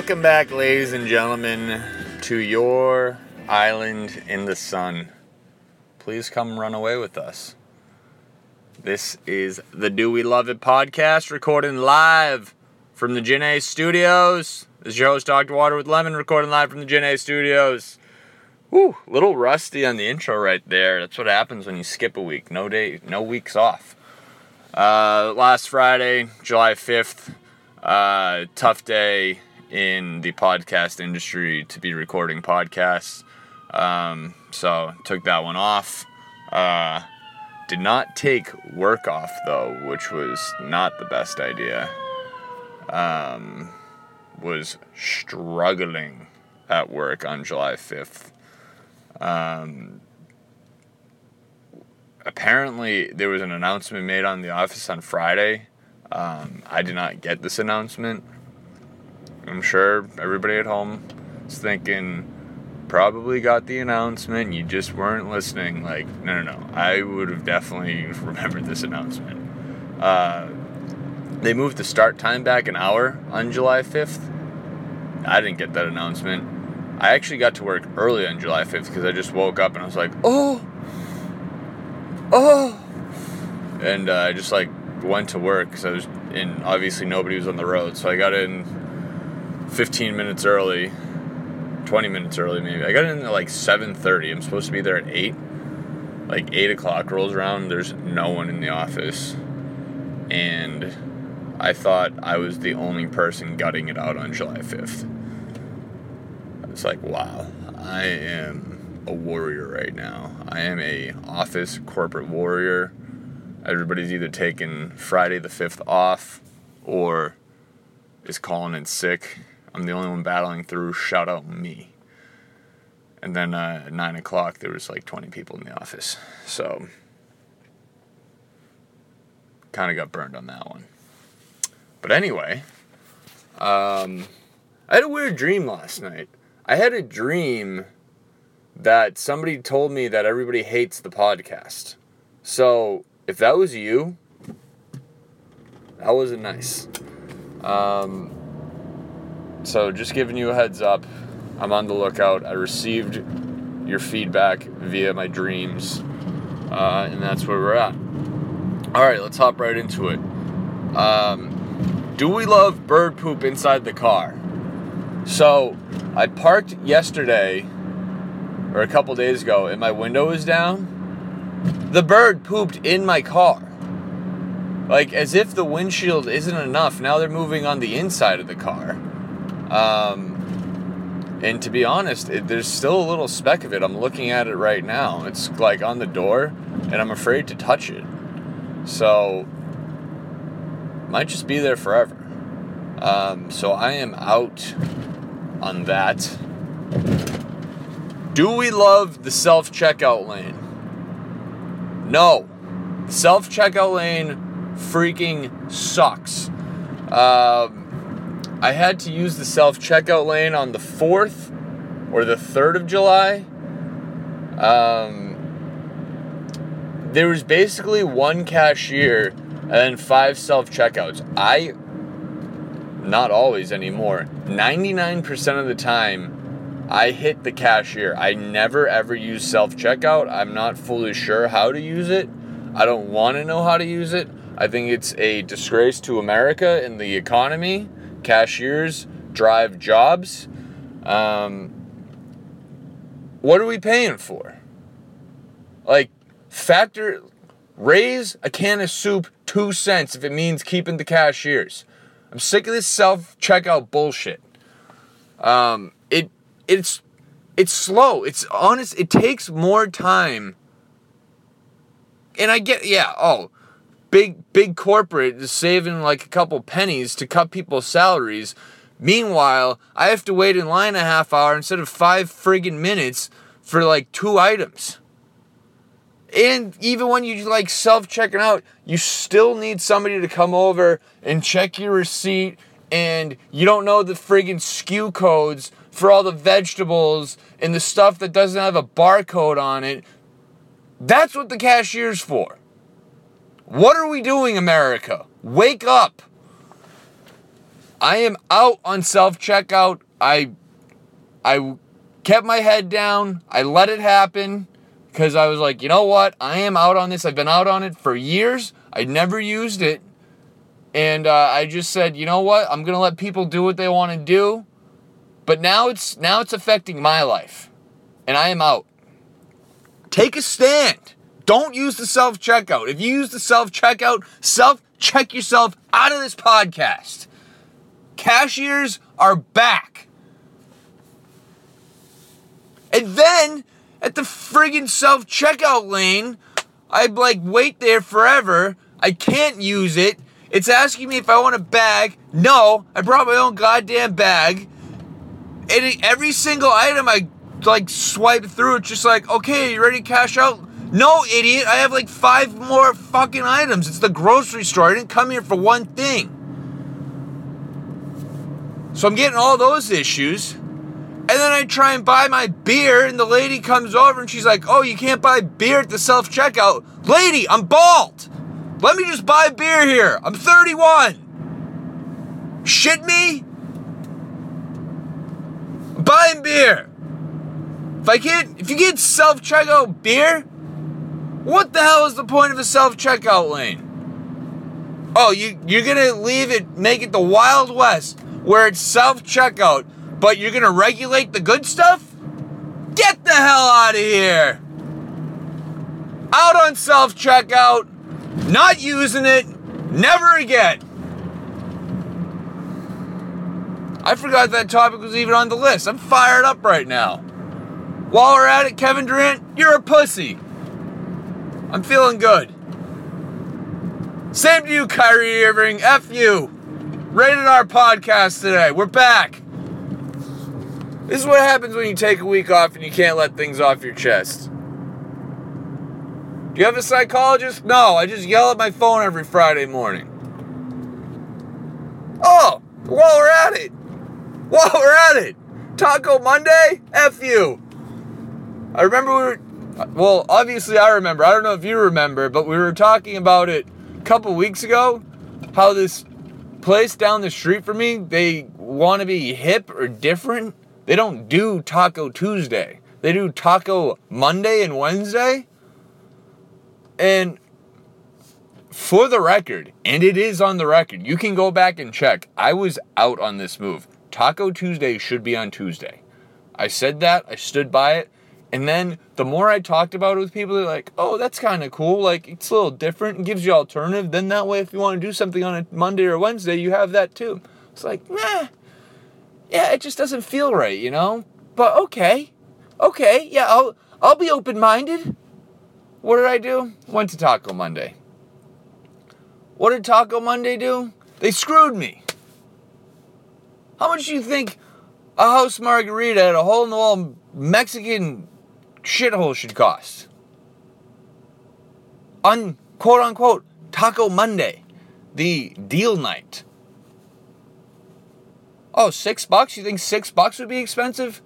Welcome back, ladies and gentlemen, to your island in the sun. Please come run away with us. This is the Do We Love It podcast, recording live from the Gin A Studios. This is your host, Dr. Water with Lemon, recording live from the Gin A Studios. Whew, little rusty on the intro right there. That's what happens when you skip a week. No day, no weeks off. Uh, last Friday, July 5th, uh, tough day in the podcast industry to be recording podcasts. Um, so took that one off. Uh, did not take work off though, which was not the best idea. Um, was struggling at work on July 5th. Um, apparently, there was an announcement made on the office on Friday. Um, I did not get this announcement. I'm sure everybody at home is thinking, probably got the announcement, you just weren't listening. Like, no, no, no. I would have definitely remembered this announcement. Uh, they moved the start time back an hour on July 5th. I didn't get that announcement. I actually got to work early on July 5th because I just woke up and I was like, oh, oh. And uh, I just like went to work because I was in, obviously nobody was on the road. So I got in 15 minutes early, 20 minutes early maybe. I got in at like 7.30. I'm supposed to be there at 8. Like 8 o'clock rolls around, there's no one in the office. And I thought I was the only person gutting it out on July 5th. It's like, wow, I am a warrior right now. I am a office corporate warrior. Everybody's either taking Friday the 5th off or is calling in sick. I'm the only one battling through. Shout out me. And then uh, at 9 o'clock, there was like 20 people in the office. So, kind of got burned on that one. But anyway, um, I had a weird dream last night. I had a dream that somebody told me that everybody hates the podcast. So if that was you, that wasn't nice. Um, so just giving you a heads up, I'm on the lookout. I received your feedback via my dreams, uh, and that's where we're at. All right, let's hop right into it. Um, do we love bird poop inside the car? So I parked yesterday or a couple days ago and my window was down. The bird pooped in my car. Like as if the windshield isn't enough. Now they're moving on the inside of the car. Um, and to be honest, it, there's still a little speck of it. I'm looking at it right now. It's like on the door, and I'm afraid to touch it. So, might just be there forever. Um, so I am out on that. Do we love the self checkout lane? No. Self checkout lane freaking sucks. Um, I had to use the self checkout lane on the 4th or the 3rd of July. Um, there was basically one cashier and five self checkouts. I, not always anymore, 99% of the time, I hit the cashier. I never ever use self checkout. I'm not fully sure how to use it. I don't want to know how to use it. I think it's a disgrace to America and the economy. Cashiers drive jobs. Um, what are we paying for? Like, factor, raise a can of soup two cents if it means keeping the cashiers. I'm sick of this self checkout bullshit. Um, it it's it's slow. It's honest. It takes more time. And I get yeah. Oh, big big corporate is saving like a couple pennies to cut people's salaries. Meanwhile, I have to wait in line a half hour instead of five friggin' minutes for like two items. And even when you like self checking out, you still need somebody to come over and check your receipt. And you don't know the friggin' SKU codes for all the vegetables and the stuff that doesn't have a barcode on it. That's what the cashier's for. What are we doing, America? Wake up. I am out on self checkout. I I kept my head down. I let it happen because I was like, you know what? I am out on this. I've been out on it for years. I never used it. And uh, I just said, you know what? I'm gonna let people do what they want to do. But now it's now it's affecting my life, and I am out. Take a stand. Don't use the self checkout. If you use the self checkout, self check yourself out of this podcast. Cashiers are back. And then at the friggin' self checkout lane, I'd like wait there forever. I can't use it. It's asking me if I want a bag. No, I brought my own goddamn bag. And every single item I like swipe through, it's just like, okay, you ready to cash out? No, idiot. I have like five more fucking items. It's the grocery store. I didn't come here for one thing. So I'm getting all those issues. And then I try and buy my beer, and the lady comes over and she's like, Oh, you can't buy beer at the self checkout. Lady, I'm bald. Let me just buy beer here. I'm 31. Shit me? I'm buying beer. If I can't, if you get self checkout beer, what the hell is the point of a self checkout lane? Oh, you, you're gonna leave it, make it the Wild West where it's self checkout but you're gonna regulate the good stuff? Get the hell out of here! Out on self checkout, not using it, never again. I forgot that topic was even on the list. I'm fired up right now. While we're at it, Kevin Durant, you're a pussy. I'm feeling good. Same to you, Kyrie Irving. F you. Rated our podcast today. We're back. This is what happens when you take a week off and you can't let things off your chest. Do you have a psychologist? No, I just yell at my phone every Friday morning. Oh, while we're at it, while we're at it, Taco Monday? F you. I remember we were, well, obviously I remember. I don't know if you remember, but we were talking about it a couple weeks ago. How this place down the street from me, they want to be hip or different they don't do Taco Tuesday. They do Taco Monday and Wednesday. And for the record, and it is on the record, you can go back and check. I was out on this move. Taco Tuesday should be on Tuesday. I said that, I stood by it. And then the more I talked about it with people, they're like, oh, that's kind of cool. Like, it's a little different. It gives you alternative. Then that way, if you want to do something on a Monday or Wednesday, you have that too. It's like, nah, yeah, it just doesn't feel right, you know? But okay. Okay, yeah, I'll I'll be open-minded. What did I do? Went to Taco Monday. What did Taco Monday do? They screwed me. How much do you think a house margarita at a hole in the wall Mexican shithole should cost? On quote unquote Taco Monday, the deal night. Oh, six bucks? You think six bucks would be expensive?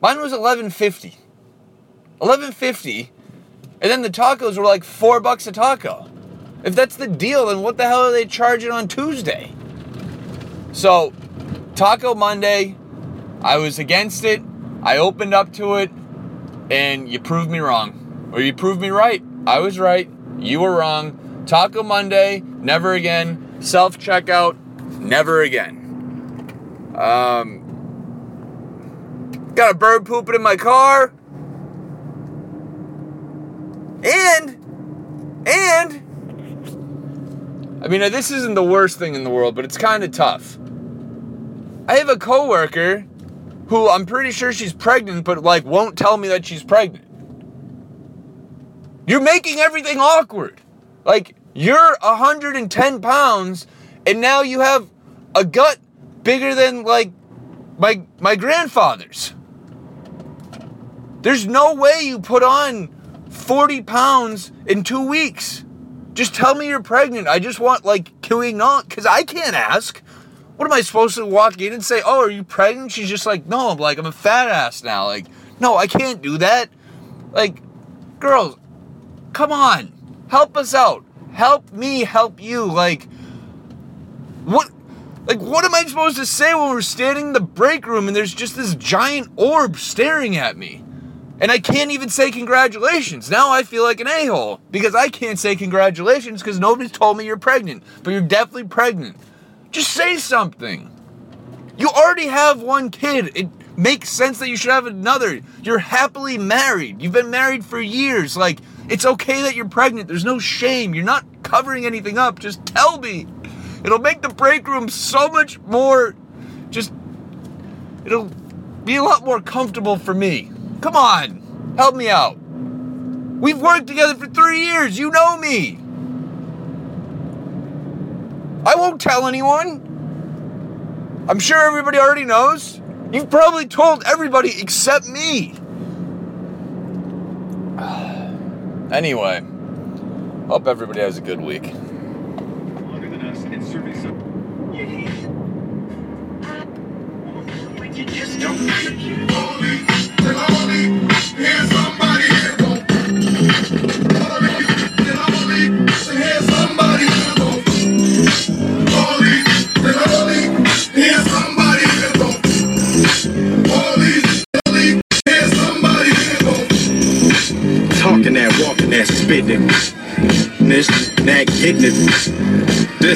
Mine was eleven fifty. Eleven fifty, and then the tacos were like four bucks a taco. If that's the deal, then what the hell are they charging on Tuesday? So, Taco Monday, I was against it. I opened up to it, and you proved me wrong. Or you proved me right. I was right. You were wrong. Taco Monday, never again. Self checkout, never again. Um, got a bird pooping in my car. And, and, I mean, this isn't the worst thing in the world, but it's kind of tough. I have a coworker who I'm pretty sure she's pregnant, but like won't tell me that she's pregnant. You're making everything awkward. Like, you're 110 pounds, and now you have a gut bigger than like my my grandfather's. There's no way you put on 40 pounds in two weeks. Just tell me you're pregnant. I just want like can we not? Because I can't ask. What am I supposed to walk in and say? Oh, are you pregnant? She's just like, no. I'm like, I'm a fat ass now. Like, no, I can't do that. Like, girls, come on, help us out. Help me help you. Like, what? Like, what am I supposed to say when we're standing in the break room and there's just this giant orb staring at me? And I can't even say congratulations. Now I feel like an a hole because I can't say congratulations because nobody's told me you're pregnant, but you're definitely pregnant. Just say something. You already have one kid. It makes sense that you should have another. You're happily married. You've been married for years. Like, it's okay that you're pregnant. There's no shame. You're not covering anything up. Just tell me. It'll make the break room so much more just it'll be a lot more comfortable for me. Come on. Help me out. We've worked together for 3 years. You know me. I won't tell anyone. I'm sure everybody already knows. You've probably told everybody except me. anyway, hope everybody has a good week. Talking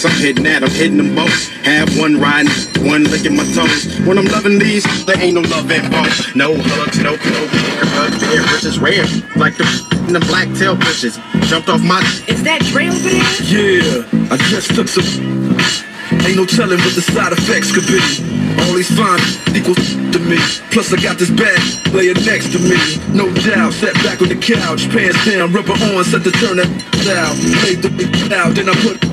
This I'm hitting that, I'm hitting them both. Have one riding, one licking my toes. When I'm loving these, there ain't no love involved. No hugs, no, no hugs. Which is rare. Like the in the black tail bushes. Jumped off my. Is that Dre over there? Yeah, I just took some. Ain't no telling what the side effects could be. All these fine equals to me. Plus I got this bag laying next to me. No doubt, sat back on the couch, pants down, rubber on, set to turn that out. Made the big out, then I put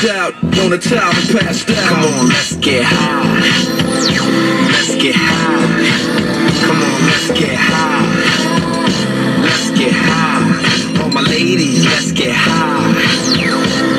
passed out on a towel and passed out. Come on, let's get high. Let's get high. Come on, let's get high. Let's get high. All my ladies, let's get high.